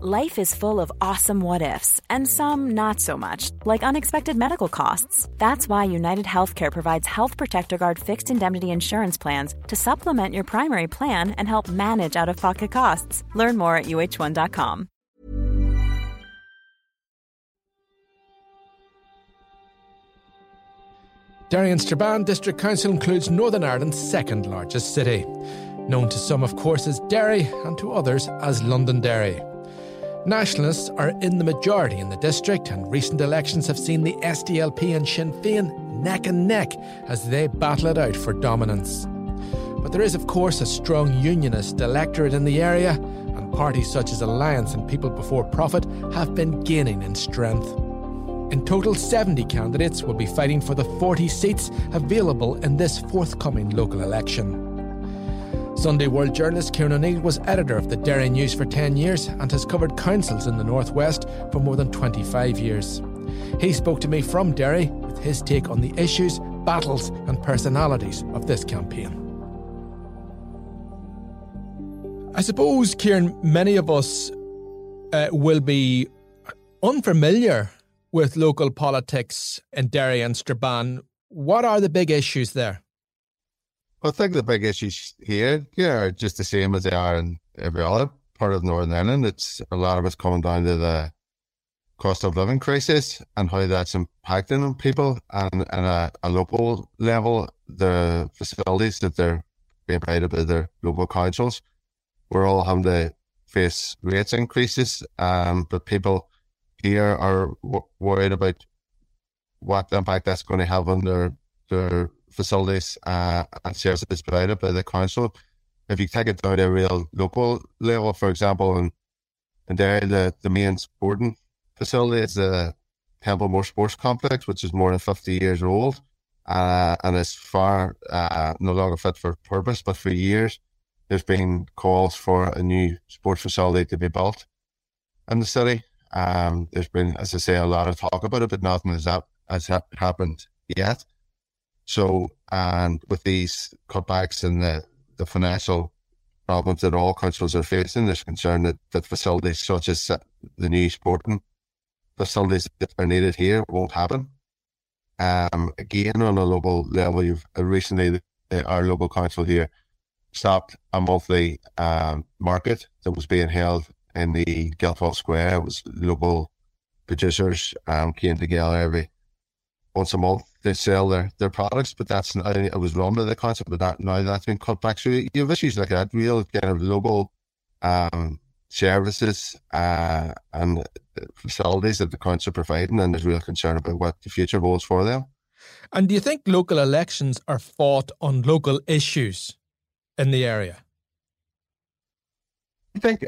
Life is full of awesome what ifs, and some not so much, like unexpected medical costs. That's why United Healthcare provides Health Protector Guard fixed indemnity insurance plans to supplement your primary plan and help manage out of pocket costs. Learn more at uh1.com. Derry and Strabane District Council includes Northern Ireland's second largest city, known to some, of course, as Derry and to others as Londonderry. Nationalists are in the majority in the district, and recent elections have seen the SDLP and Sinn Féin neck and neck as they battle it out for dominance. But there is, of course, a strong unionist electorate in the area, and parties such as Alliance and People Before Profit have been gaining in strength. In total, 70 candidates will be fighting for the 40 seats available in this forthcoming local election. Sunday World journalist Ciaran O'Neill was editor of the Derry News for 10 years and has covered councils in the Northwest for more than 25 years. He spoke to me from Derry with his take on the issues, battles, and personalities of this campaign. I suppose, Ciaran, many of us uh, will be unfamiliar with local politics in Derry and Strabane. What are the big issues there? I think the big issues here yeah, are just the same as they are in every other part of Northern Ireland. It's a lot of it's coming down to the cost of living crisis and how that's impacting on people and, and a, a local level, the facilities that they're being provided by their local councils. We're all having to face rates increases, um, but people here are w- worried about what impact that's going to have on their their facilities uh, and services provided by the council. If you take it down to a real local level, for example, and and there the, the main sporting facility is the Templemore Sports Complex, which is more than 50 years old uh, and is far uh, no longer fit for purpose. But for years, there's been calls for a new sports facility to be built in the city. Um, there's been, as I say, a lot of talk about it, but nothing has, ha- has ha- happened yet. So, and with these cutbacks and the, the financial problems that all councils are facing, there's concern that, that facilities such as the new sporting facilities that are needed here won't happen. Um, again, on a local level, you've uh, recently our local council here stopped a monthly um, market that was being held in the Guildhall Square. It was local producers um, came together every once a month they sell their, their products, but that's not, it was wrong by the concept, but that now that's been cut back. So you have issues like that, real kind of local um, services uh, and facilities that the council are providing, and there's real concern about what the future holds for them. And do you think local elections are fought on local issues in the area? I think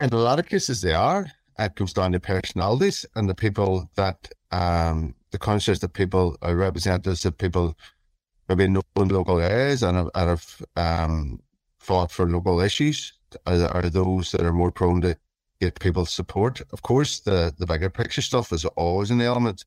in a lot of cases they are. It comes down to personalities and the people that um, the conscious that people are representatives that people maybe know in local areas and have, and have um, fought for local issues are, are those that are more prone to get people's support. Of course, the, the bigger picture stuff is always an element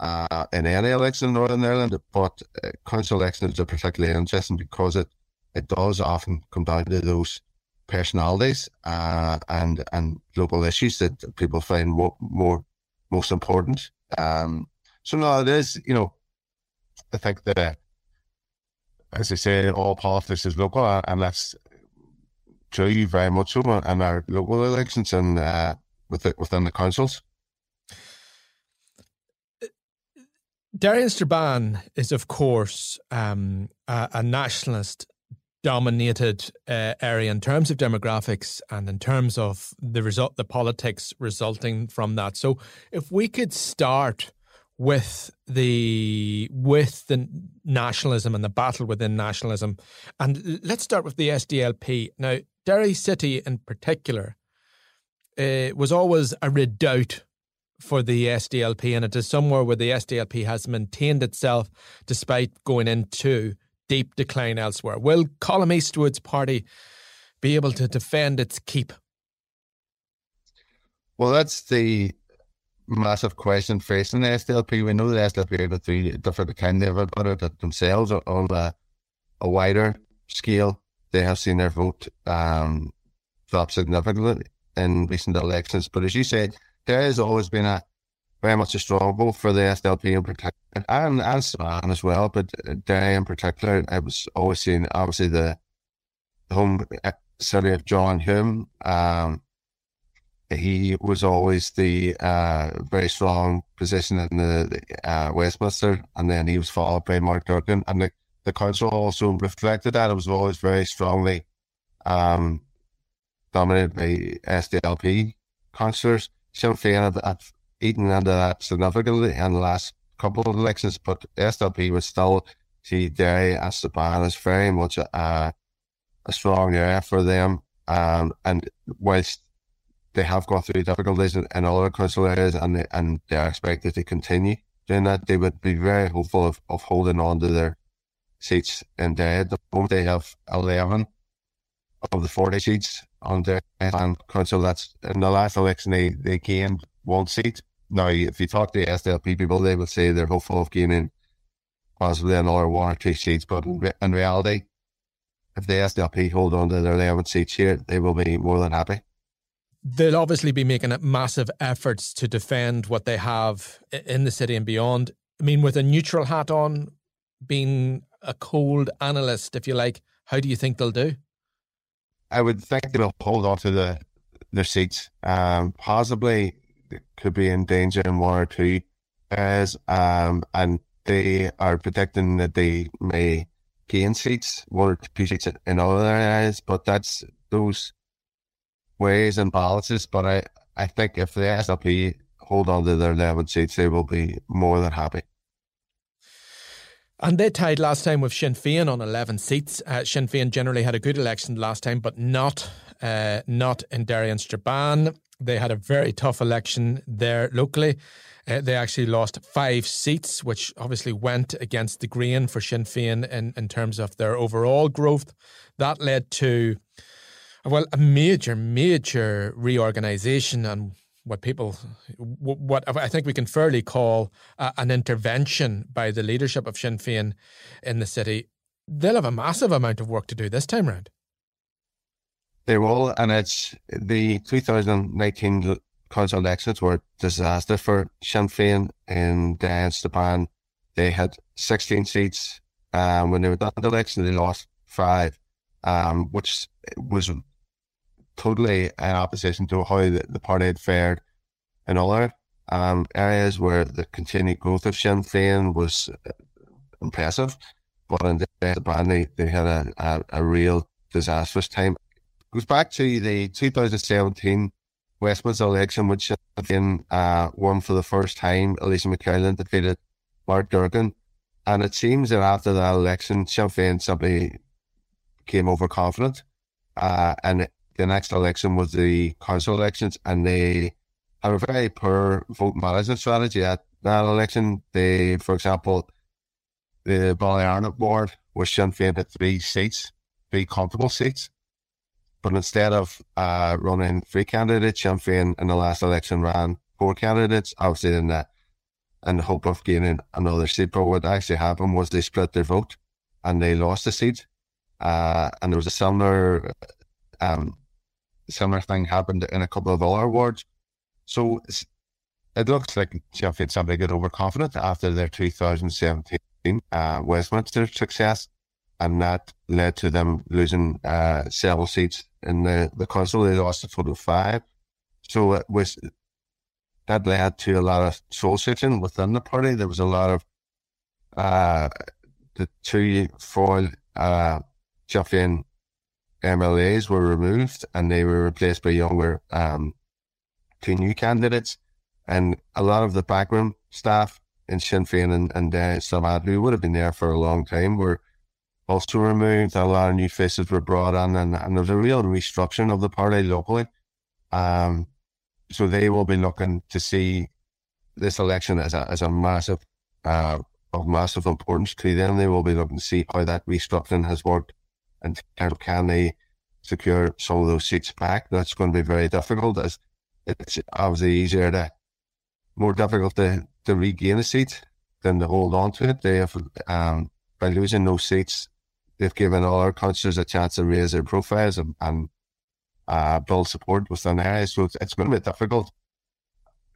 uh, in any election in Northern Ireland, but uh, council elections are particularly interesting because it, it does often come down to those personalities uh, and and local issues that people find more, more most important. Um, so no, is, you know, I think that, as I say, all politics is local, uh, and that's true very much so in our local elections and uh, within the councils. Derry and Strabane is, of course, um, a, a, nationalist dominated uh, area in terms of demographics and in terms of the result, the politics resulting from that. So, if we could start with the with the nationalism and the battle within nationalism. And let's start with the SDLP. Now, Derry City in particular uh, was always a redoubt for the SDLP, and it is somewhere where the SDLP has maintained itself despite going into deep decline elsewhere. Will Colm Eastwood's party be able to defend its keep? Well, that's the massive question facing the SDLP. We know the SDLP are three different kind of about it themselves on a, a wider scale. They have seen their vote um, drop significantly in recent elections. But as you said, there has always been a very much a struggle for the SDLP in particular, and, and Strabane as well, but Derry in particular, I was always seeing obviously the, the home uh, city of John Hume. Um, he was always the uh, very strong position in the uh, Westminster, and then he was followed by Mark Durkan, and the, the council also reflected that. It was always very strongly um, dominated by SDLP councillors. Sinn Féin had, had eaten into that significantly in the last couple of elections, but SDLP was still see Derry as the is very much a, a strong area for them. Um, and whilst they have gone through difficulties in, in other council areas and they, and they're expected to continue doing that, they would be very hopeful of, of holding on to their seats in Derry. At the moment, they have 11 of the 40 seats on their council. That's in the last election, they, they gained one seat. Now, if you talk to SDLP people, they will say they're hopeful of gaining possibly another one or two seats. But in reality, if the SDLP hold on to their 11 seats here, they will be more than happy. They'll obviously be making massive efforts to defend what they have in the city and beyond. I mean, with a neutral hat on, being a cold analyst, if you like, how do you think they'll do? I would think they'll hold on to the their seats. Um, possibly could be in danger in one or two areas. Um, and they are predicting that they may gain seats, one or two seats in other areas. But that's those ways and balances. But I, I think if the SDLP hold on to their 11 seats, they will be more than happy. And they tied last time with Sinn Féin on 11 seats. Uh, Sinn Féin generally had a good election last time, but not uh, not in Derry and Strabane. They had a very tough election there locally. Uh, they actually lost five seats, which obviously went against the grain for Sinn Féin in, in terms of their overall growth. That led to, well, a major, major reorganisation and what people, what I think we can fairly call an intervention by the leadership of Sinn Féin in the city. They'll have a massive amount of work to do this time round. They will, and it's the 2019 council elections were a disaster for Sinn Féin in Strabane. They had 16 seats. Um, when they were done the election, they lost five, um, which was totally in opposition to how the, the party had fared in other um, areas where the continued growth of Sinn Féin was uh, impressive. But in the band, they, they had a, a, a real disastrous time. It goes back to the 2017 Westminster election, which Féin uh, won for the first time. Elisha McCallion defeated Mark Durkan. And it seems that after that election, Sinn Féin simply became overconfident. Uh, and the next election was the council elections, and they had a very poor vote management strategy at that election. They, for example, the Ballyarnett board was Sinn Féin three seats, three comfortable seats. But instead of uh, running three candidates, Sinn Féin in the last election ran four candidates, obviously in the, in the hope of gaining another seat. But what actually happened was they split their vote and they lost the seat. Uh, and there was a similar um, similar thing happened in a couple of other wards. So it looks like Sinn Féin somebody got overconfident after their 2017 uh, Westminster success, and that led to them losing uh, several seats in the, the council. They lost a total of five. So it was that led to a lot of soul searching within the party. There was a lot of uh, the two Foyle uh, Sinn Féin MLAs were removed and they were replaced by younger, um, two new candidates. And a lot of the backroom staff in Sinn Féin and, and uh, Samad, who would have been there for a long time, were also removed. A lot of new faces were brought in, and, and a real restructuring of the party locally. Um, so they will be looking to see this election as a as a massive uh, of massive importance to them. They will be looking to see how that restructuring has worked and can they secure some of those seats back. That's going to be very difficult as it's obviously easier to more difficult to, to regain a seat than to hold on to it. They have um, by losing those seats, they've given all our councillors a chance to raise their profiles and, and uh, build support within areas. So it's, it's going to be difficult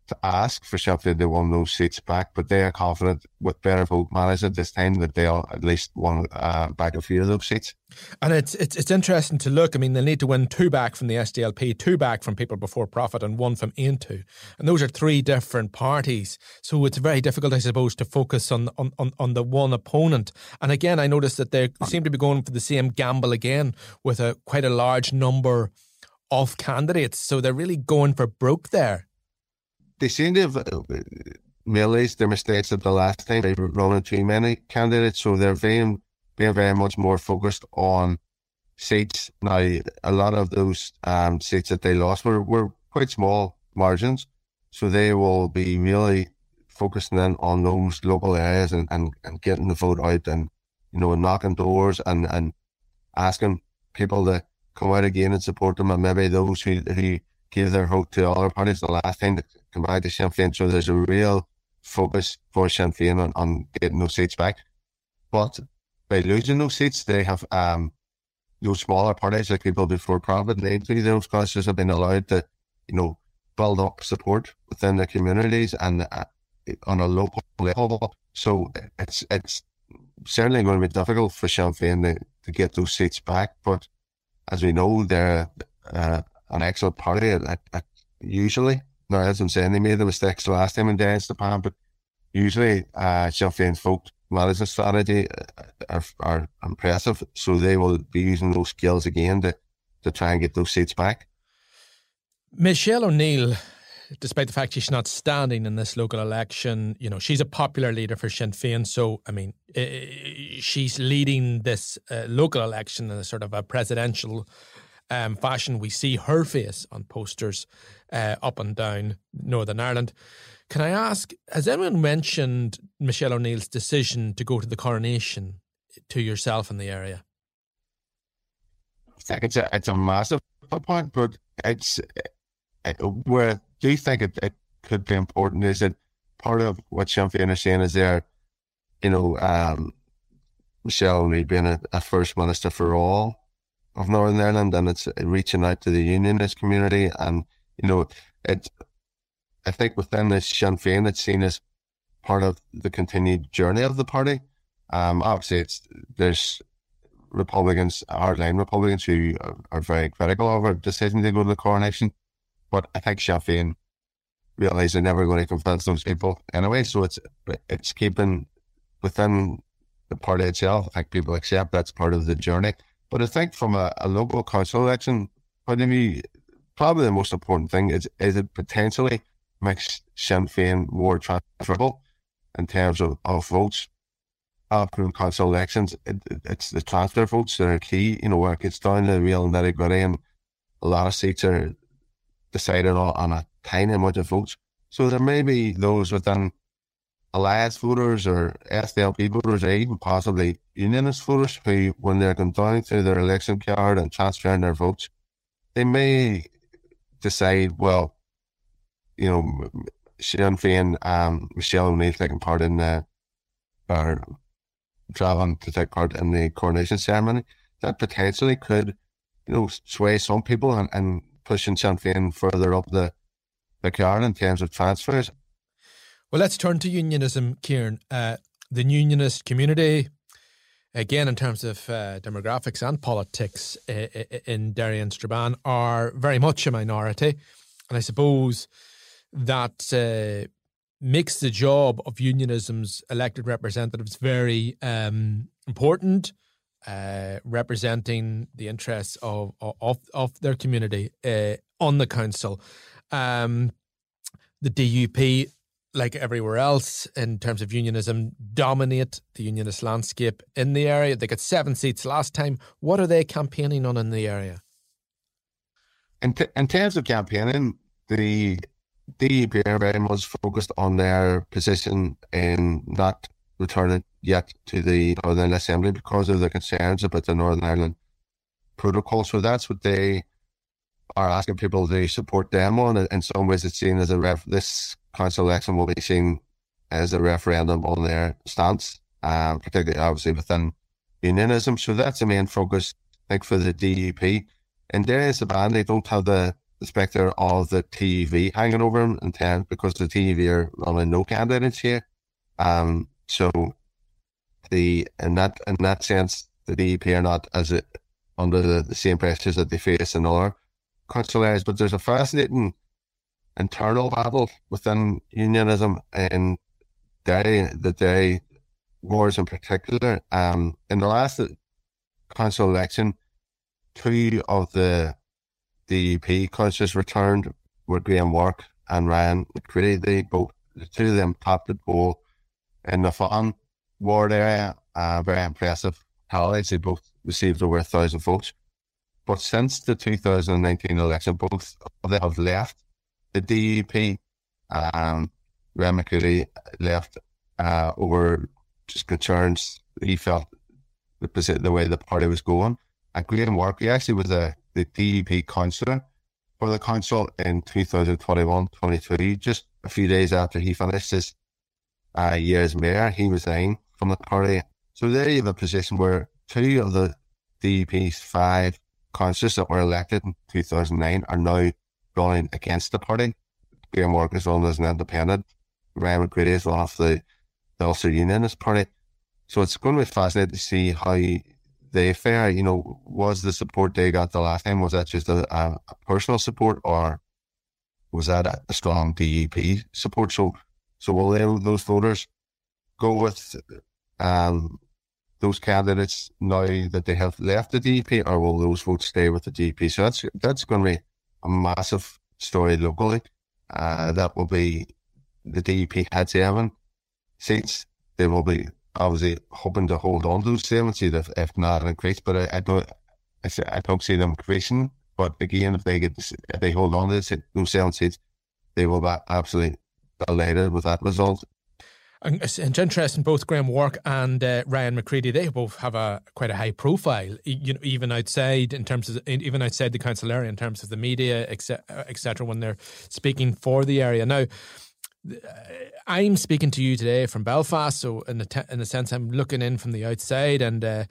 to ask for something they want those seats back, but they are confident with better vote management this time that they'll at least want uh, back a few of those seats. And it's, it's it's interesting to look. I mean, they need to win two back from the SDLP, two back from People Before Profit, and one from Aontú, And those are three different parties. So it's very difficult, I suppose, to focus on on, on, on the one opponent. And again, I noticed that they seem to be going for the same gamble again with a quite a large number of candidates. So they're really going for broke there they seem to have uh, realised their mistakes of the last time. They were running too many candidates, so they're being, being very much more focused on seats. Now, a lot of those um, seats that they lost were, were quite small margins, so they will be really focusing in on those local areas and, and, and getting the vote out and, you know, knocking doors and, and asking people to come out again and support them and maybe those who, who give their vote to other parties the last time to come to Sinn Féin. So there's a real focus for Sinn Féin on, on getting those seats back. But by losing those seats, they have um, those smaller parties like people before profit aid those councillors have been allowed to, you know, build up support within the communities and uh, on a local level. So it's it's certainly going to be difficult for Sinn Féin to, to get those seats back. But as we know, they're uh, an excellent party at, at, usually. Now, as I'm saying, they made the mistakes the last time in Dance Japan, but usually uh, Féin's folk management strategy uh, are, are impressive. So they will be using those skills again to, to try and get those seats back. Michelle O'Neill, despite the fact she's not standing in this local election, you know, she's a popular leader for Sinn Féin. So, I mean, she's leading this uh, local election in a sort of a presidential um, fashion. We see her face on posters uh, up and down Northern Ireland. Can I ask, has anyone mentioned Michelle O'Neill's decision to go to the coronation to yourself in the area? I think it's a, it's a massive point, but it's it, where I do think it, it could be important is that part of what Sinn Féin is saying is there, you know, um, Michelle O'Neill being a, a first minister for all, of Northern Ireland and it's reaching out to the unionist community. And, you know, it, I think within this Sinn Féin, it's seen as part of the continued journey of the party. Um, obviously it's, there's Republicans, hardline Republicans who are, are very critical of our decision to go to the coronation. But I think Sinn Féin realise they're never going to convince those people anyway. So it's, it's keeping within the party itself. I think people accept that's part of the journey. But I think from a, a local council election point of view, probably the most important thing is is it potentially makes Sinn Féin more transferable in terms of, of votes. After council elections, it, it, it's the transfer votes that are key. You know, where it gets down to the real nitty gritty, and a lot of seats are decided on, on a tiny amount of votes. So there may be those within alliance voters or SDLP voters or even possibly unionist voters who, when they're going through their election card and transferring their votes, they may decide, well, you know, Sinn Féin, um, Michelle O'Neill taking part in the, or traveling to take part in the coronation ceremony, that potentially could, you know, sway some people and, and pushing Sinn Féin further up the, the card in terms of transfers. Well, let's turn to unionism, Ciaran. Uh, the unionist community, again, in terms of uh, demographics and politics uh, in Derry and Strabane, are very much a minority. And I suppose that uh, makes the job of unionism's elected representatives very um, important, uh, representing the interests of, of, of their community uh, on the council. Um, the DUP like everywhere else in terms of unionism, dominate the unionist landscape in the area. They got seven seats last time. What are they campaigning on in the area? In, t- in terms of campaigning, the DUP very much focused on their position in not returning yet to the Northern Assembly because of the concerns about the Northern Ireland protocol. So that's what they are asking people to support them on. In some ways, it's seen as a ref. This council election will be seen as a referendum on their stance, um, particularly obviously within unionism. So that's the main focus, I think, for the DUP. And there is a band, they don't have the, the spectre of the TUV hanging over them in 10 because the TUV are running no candidates here. Um, so the in that in that sense, the DUP are not as it under the, the same pressures that they face in other council areas. But there's a fascinating internal battle within unionism and Derry, the day wars in particular. Um, in the last council election, two of the DUP councillors returned were Graham Warke and Ryan McCready. They both, the two of them topped the poll in the Faughan ward area. Uh, very impressive tallies. They both received over a thousand votes. But since the 2019 election, both of them have left the DUP. Um, McCready left uh, over just concerns he felt the, the way the party was going. And Graham Warke, he actually was a, the DUP councillor for the council in 2021 22. Just a few days after he finished his uh, year as mayor, he resigned from the party. So there you have a position where two of the DUP's five councillors that were elected in 2009 are now running against the party. Graham Warke is run as an independent. Ryan McCready is off the, the Ulster Unionist Party. So it's going to be fascinating to see how they fare. You know, was the support they got the last time, was that just a, a, a personal support or was that a, a strong DUP support? So, so will they, those voters go with um, those candidates now that they have left the DUP, or will those votes stay with the DUP? So that's that's going to be a massive story locally. Uh, that will be the DUP had seven seats. They will be obviously hoping to hold on to those seven seats, if, if not increase. But I, I don't, I, don't see them increasing. But again, if they get if they hold on to those seven seats, they will be absolutely delighted with that result. It's interesting. Both Graham Warke and uh, Ryan McCready, they both have a quite a high profile, you know, even outside in terms of even outside the council area, in terms of the media, etc. When they're speaking for the area. Now, I'm speaking to you today from Belfast, so in the te- in the sense I'm looking in from the outside, and uh,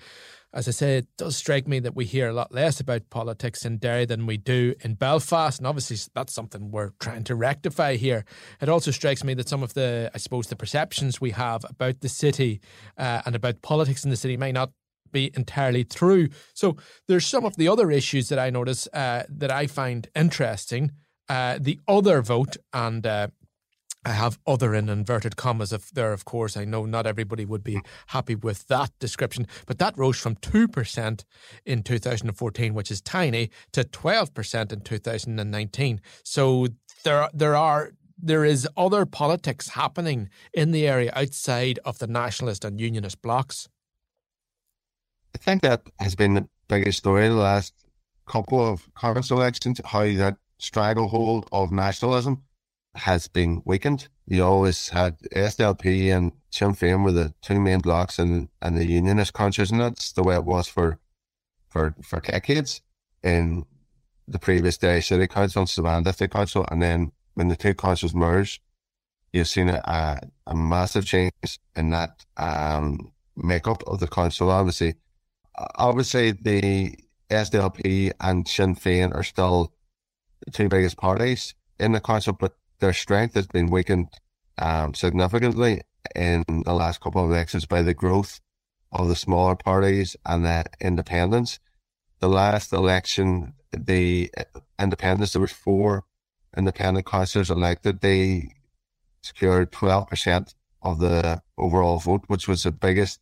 as I say, it does strike me that we hear a lot less about politics in Derry than we do in Belfast, and obviously that's something we're trying to rectify here. It also strikes me that some of the, I suppose, the perceptions we have about the city uh, and about politics in the city may not be entirely true. So there's some of the other issues that I notice uh, that I find interesting. Uh, the other vote, and uh, I have other in inverted commas if there, of course. I know not everybody would be happy with that description, but that rose from 2% in 2014, which is tiny, to 12% in 2019. So there, there are there is other politics happening in the area outside of the nationalist and unionist blocs. I think that has been the biggest story the last couple of Congress elections, how that stranglehold of nationalism has been weakened. You always had SDLP and Sinn Féin were the two main blocks and and the unionist conscience, and that's the way it was for for for decades in the previous Derry City Council and Savannah Council, and then when the two councils merged, you've seen a, a, a massive change in that um, makeup of the council. Obviously, obviously the SDLP and Sinn Féin are still the two biggest parties in the council, but their strength has been weakened um, significantly in the last couple of elections by the growth of the smaller parties and the independents. The last election, the independents, there was four independent councillors elected. They secured 12% of the overall vote, which was the biggest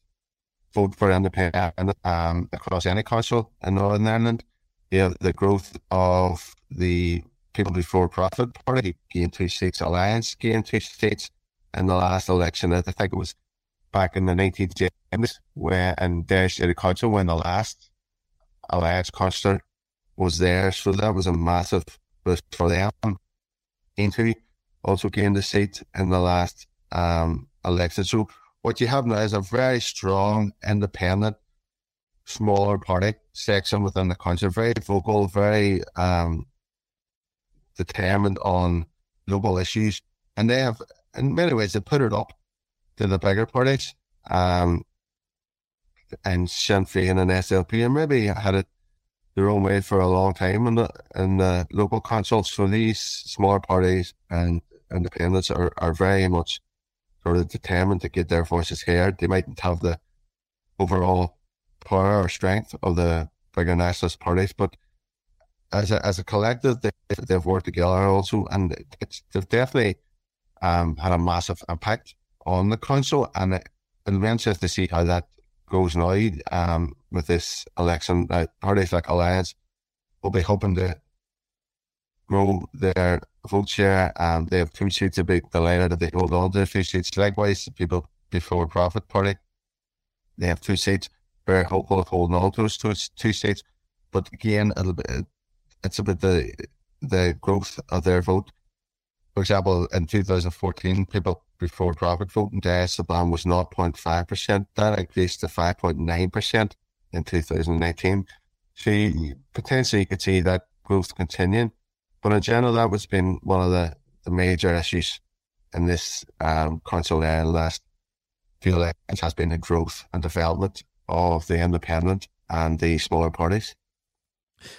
vote for independent um, across any council in Northern Ireland. Yeah, the growth of the People Before Profit Party gained two seats, Alliance gained two seats in the last election. I think it was back in the 1970s, where in Derry City Council when the last Alliance councillor was there. So that was a massive boost for them. Aontú also gained a seat in the last um, election. So what you have now is a very strong, independent, smaller party section within the council, very vocal, very um, determined on global issues. And they have, in many ways, they put it up to the bigger parties. Um, and Sinn Féin and SDLP, and maybe had it their own way for a long time in the in the local councils. So these smaller parties and independents are, are very much sort of determined to get their voices heard. They mightn't have the overall power or strength of the bigger nationalist parties, but as a, as a collective, they, they've worked together also, and they've definitely um, had a massive impact on the council, and it, it'll be interesting to see how that goes now um, with this election. Uh, like Alliance will be hoping to grow their vote share. Um, they have two seats to be delighted if they hold on to their two seats. Likewise, people before Profit Party, they have two seats. Very hopeful of holding on to those two, two seats. But again, it'll be, it's about the the growth of their vote. For example, in 2014, people before profit voting day, Sublime was 0.5%. That increased to 5.9% in 2019. So you, potentially you could see that growth continuing. But in general, that was been one of the, the major issues in this um, council the last few elections has been the growth and development of the independent and the smaller parties.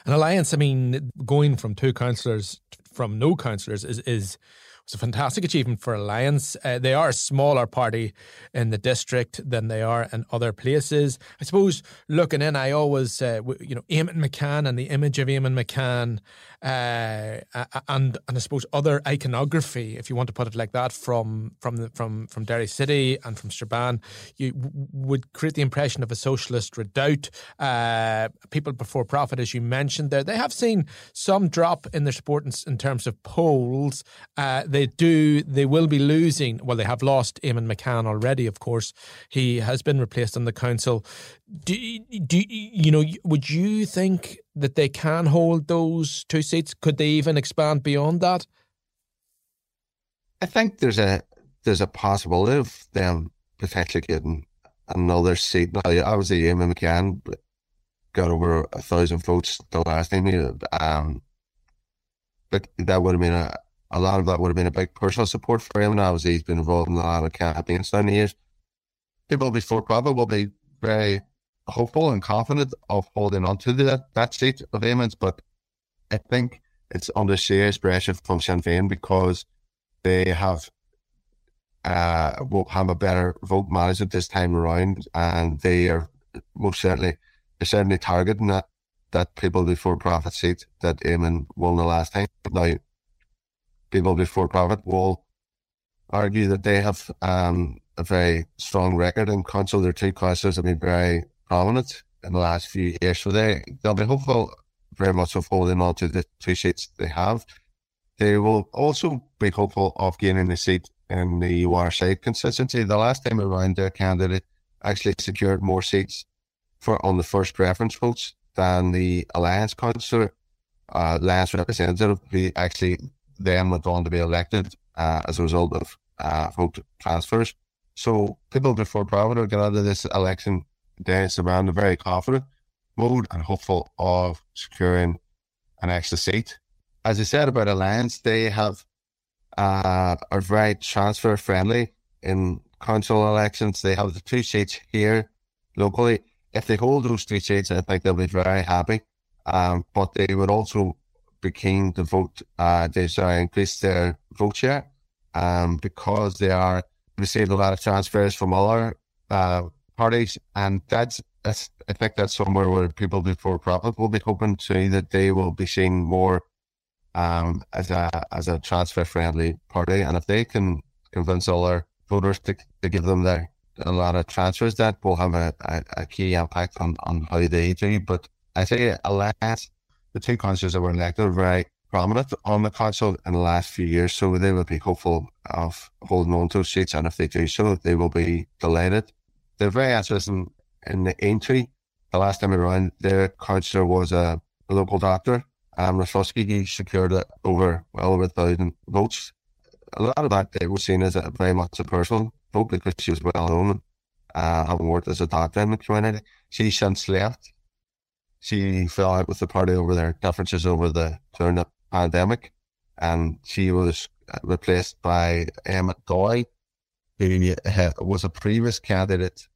An alliance, I mean, going from two councillors from no councillors is, is was a fantastic achievement for Alliance. Uh, they are a smaller party in the district than they are in other places. I suppose looking in, I always, uh, you know, Eamonn McCann and the image of Eamonn McCann, uh, and and I suppose other iconography, if you want to put it like that, from from the, from from Derry City and from Strabane, you w- would create the impression of a socialist redoubt. Uh, people before profit, as you mentioned there, they have seen some drop in their support in, in terms of polls. They do, they will be losing. Well, they have lost Eamonn McCann already. Of course, he has been replaced on the council. Do, do you know? Would you think that they can hold those two seats? Could they even expand beyond that? I think there's a there's a possibility of them potentially getting another seat. Now, obviously, Eamonn McCann got over a thousand votes the last time. Um, but that would have been a, a lot of that would have been a big personal support for him. And obviously, he's been involved in a lot of campaigns down the years. People before profit will be very hopeful and confident of holding on to the, that seat of Eamonn's, but I think it's under serious pressure from Sinn Féin because they have uh, will have a better vote management this time around, and they are most certainly they're certainly targeting that that people before profit seat that Eamonn won the last time. Now, people before profit will argue that they have um, a very strong record in council. Their two councillors have been very prominent in the last few years, so they they'll be hopeful very much of holding on to the two seats they have. They will also be hopeful of gaining a seat in the Waterside constituency. The last time around, their candidate actually secured more seats for on the first preference votes than the Alliance councillor, uh, Alliance representative, who actually then went on to be elected uh, as a result of uh, vote transfers. So people before will get out of this election day around a very confident mood and hopeful of securing an extra seat. As I said about Alliance, they have uh, are very transfer friendly in council elections. They have the two seats here locally. If they hold those two seats, I think they'll be very happy. Um, but they would also be the vote, uh, they sorry, increase their vote share um, because they are received a lot of transfers from other uh, parties, and that's, that's I think that's somewhere where people before profit will be hoping to that they will be seen more um, as a as a transfer friendly party, and if they can convince all their voters to, to give them their a lot of transfers, that will have a, a, a key impact on, on how they do. But I say, alas, the two councillors that were elected were very prominent on the council in the last few years, so they will be hopeful of holding on to those seats, and if they do so, they will be delighted. They're very interested in, the entry. The last time around, their councillor was a, local doctor, McCloskey, he secured it over well over a thousand votes. A lot of that it was seen as a very much a personal vote because she was well known uh, and worked as a doctor in the community. She since left. She fell out with the party over their differences over the during the pandemic, and she was uh, replaced by Emmett Doyle, who uh, was a previous candidate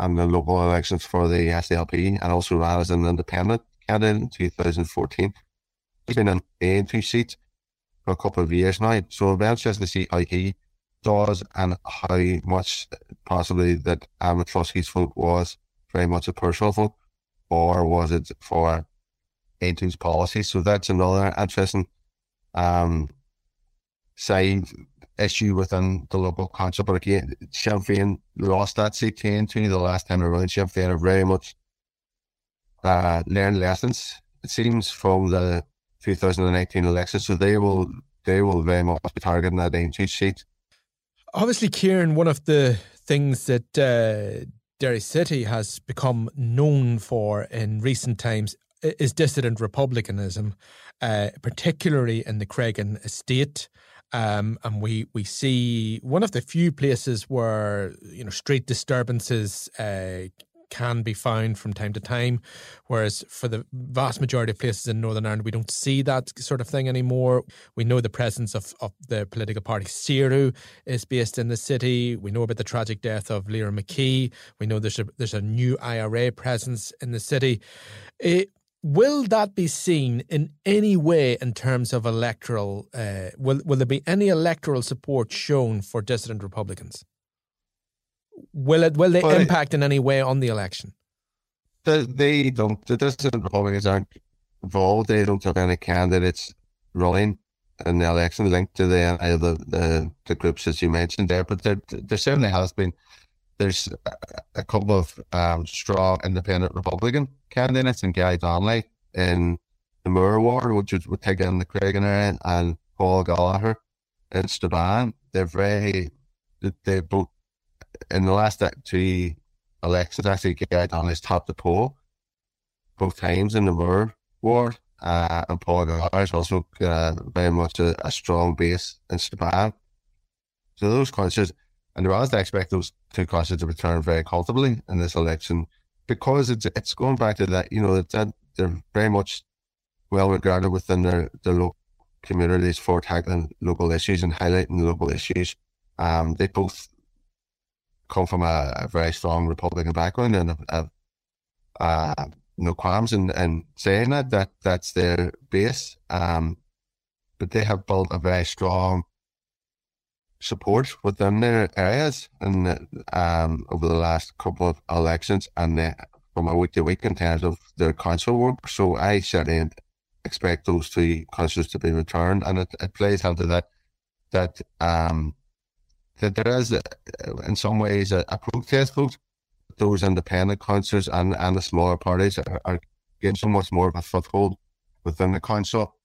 in the local elections for the SDLP and also ran as an independent candidate in 2014. He's been in two seats for a couple of years now, so it'll be interesting to see how he does and how much possibly that Emmett McCloskey's vote was very much a personal vote or was it for Aontú's policy? So that's another interesting um, side issue within the local council. But again, Sinn Féin lost that seat to Aontú the last time around. Sinn Féin are very much uh, learned lessons, it seems, from the 2019 election. So they will they will very much be targeting that A2 seat. Obviously, Ciaran, one of the things that uh, Derry City has become known for in recent times is dissident republicanism, uh, particularly in the Creggan estate. Um, and we we see one of the few places where you know street disturbances uh, can be found from time to time. Whereas for the vast majority of places in Northern Ireland, we don't see that sort of thing anymore. We know the presence of, of the political party Saoradh is based in the city. We know about the tragic death of Lyra McKee. We know there's a, there's a new IRA presence in the city. It, will that be seen in any way in terms of electoral? Uh, will will there be any electoral support shown for dissident Republicans? Will it will they impact in any way on the election? The, they don't. The dissident Republicans aren't involved. They don't have any candidates running in the election linked to the uh, the, the, the groups as you mentioned there. But there, there certainly has been. There's a, couple of um, strong independent Republican candidates, and Gary Donnelly in the Moor Ward, which would, would take in the Creggan area, and Paul Gallagher in Strabane. They're very. They both in the last two elections, actually, Gary Donnelly's topped the poll both times in the Moor ward. Uh, and Paul is also uh, very much a, a, strong base in Strabane. So those constituencies, and there was I expect those two constituencies to return very comfortably in this election because it's it's going back to that, you know, that they're very much well regarded within their, their local communities for tackling local issues and highlighting local issues. Um, they both come from a, a very strong Republican background and have, uh, no qualms in, in saying that, that that's their base. Um, but they have built a very strong support within their areas and um, over the last couple of elections and from a week to week in terms of their council work. So I certainly expect those two councils to be returned and it, it plays into that that um, that there is, uh, in some ways, a, a protest vote. Those independent councils and, and the smaller parties are, are getting so much more of a foothold within the council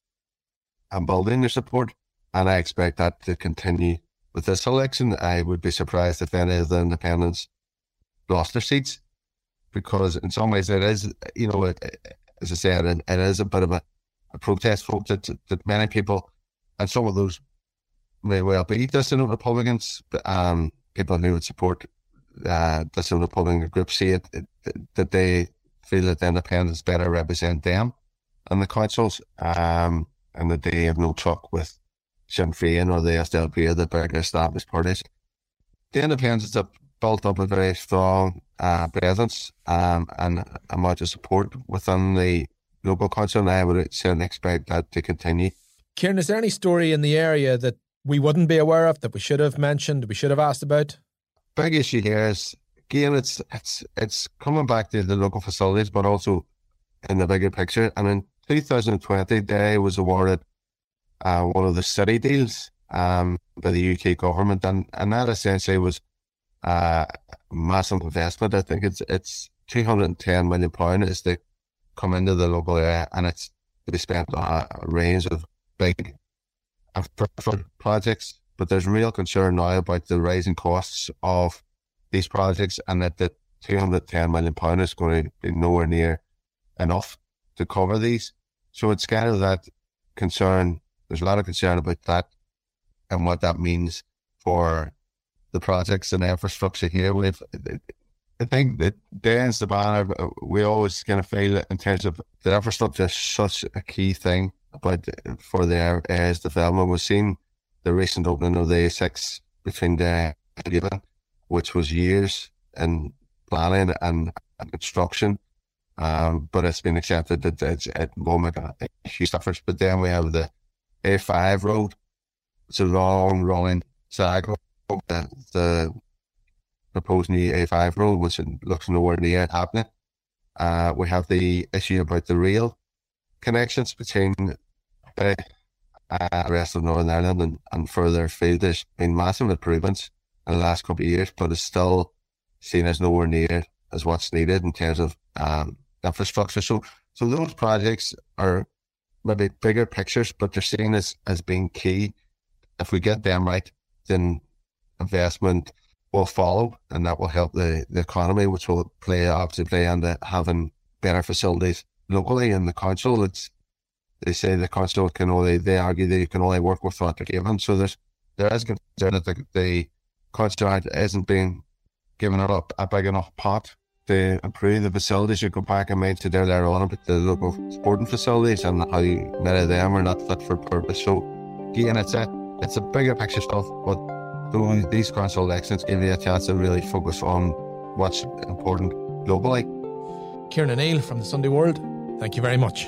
and building their support. And I expect that to continue with this election. I would be surprised if any of the independents lost their seats because, in some ways, it is, you know, it, as I said, it, it is a bit of a, a protest vote that, that many people and some of those may well be dissident Republicans, but um, people who would support uh, dissident Republican groups see it, it, that they feel that the independents better represent them and the councils, um, and that they have no truck with Sinn Féin or the SDLP or the bigger established parties. The independents have built up a very strong uh, presence um, and a much of support within the local council, and I would certainly expect that to continue. Ciaran, is there any story in the area that we wouldn't be aware of that we should have mentioned, we should have asked about? Big issue here is again, it's it's it's coming back to the local facilities, but also in the bigger picture. And in 2020, they was awarded uh, one of the city deals um, by the UK government, and and that essentially was uh, massive investment. I think it's it's 210 million pound is to come into the local area, and it's to be spent on a range of big projects, but there's real concern now about the rising costs of these projects and that the 210 million pound is going to be nowhere near enough to cover these. So it's kind of that concern. There's a lot of concern about that and what that means for the projects and the infrastructure here. We've, I think that Dan's the banner. We always kind of feel in terms of the infrastructure is such a key thing about for the area's development. We've seen the recent opening of the A6 between the which was years in planning and, construction. Um, but it's been accepted that it's at the moment a huge efforts. But then we have the A5 road. It's a long rolling cycle. The, the proposed new A5 road, which looks nowhere near happening. Uh, we have the issue about the rail connections between the rest of Northern Ireland and, and further afield. There's been massive improvements in the last couple of years, but it's still seen as nowhere near as what's needed in terms of um, infrastructure. So, so those projects are maybe bigger pictures, but they're seen as, as being key. If we get them right, then investment will follow and that will help the, the economy, which will play obviously play into having better facilities locally in the council. It's, they say the council can only, they argue that you can only work with what they're given. So there's, there is concern that the, the council isn't being given a, a big enough pot to improve the facilities. You go back and mentioned later on about the local sporting facilities and how many of them are not fit for purpose. So again, it's a it's a bigger picture stuff, but these council elections give you a chance to really focus on what's important globally. Ciaran O'Neill from the Sunday World, thank you very much.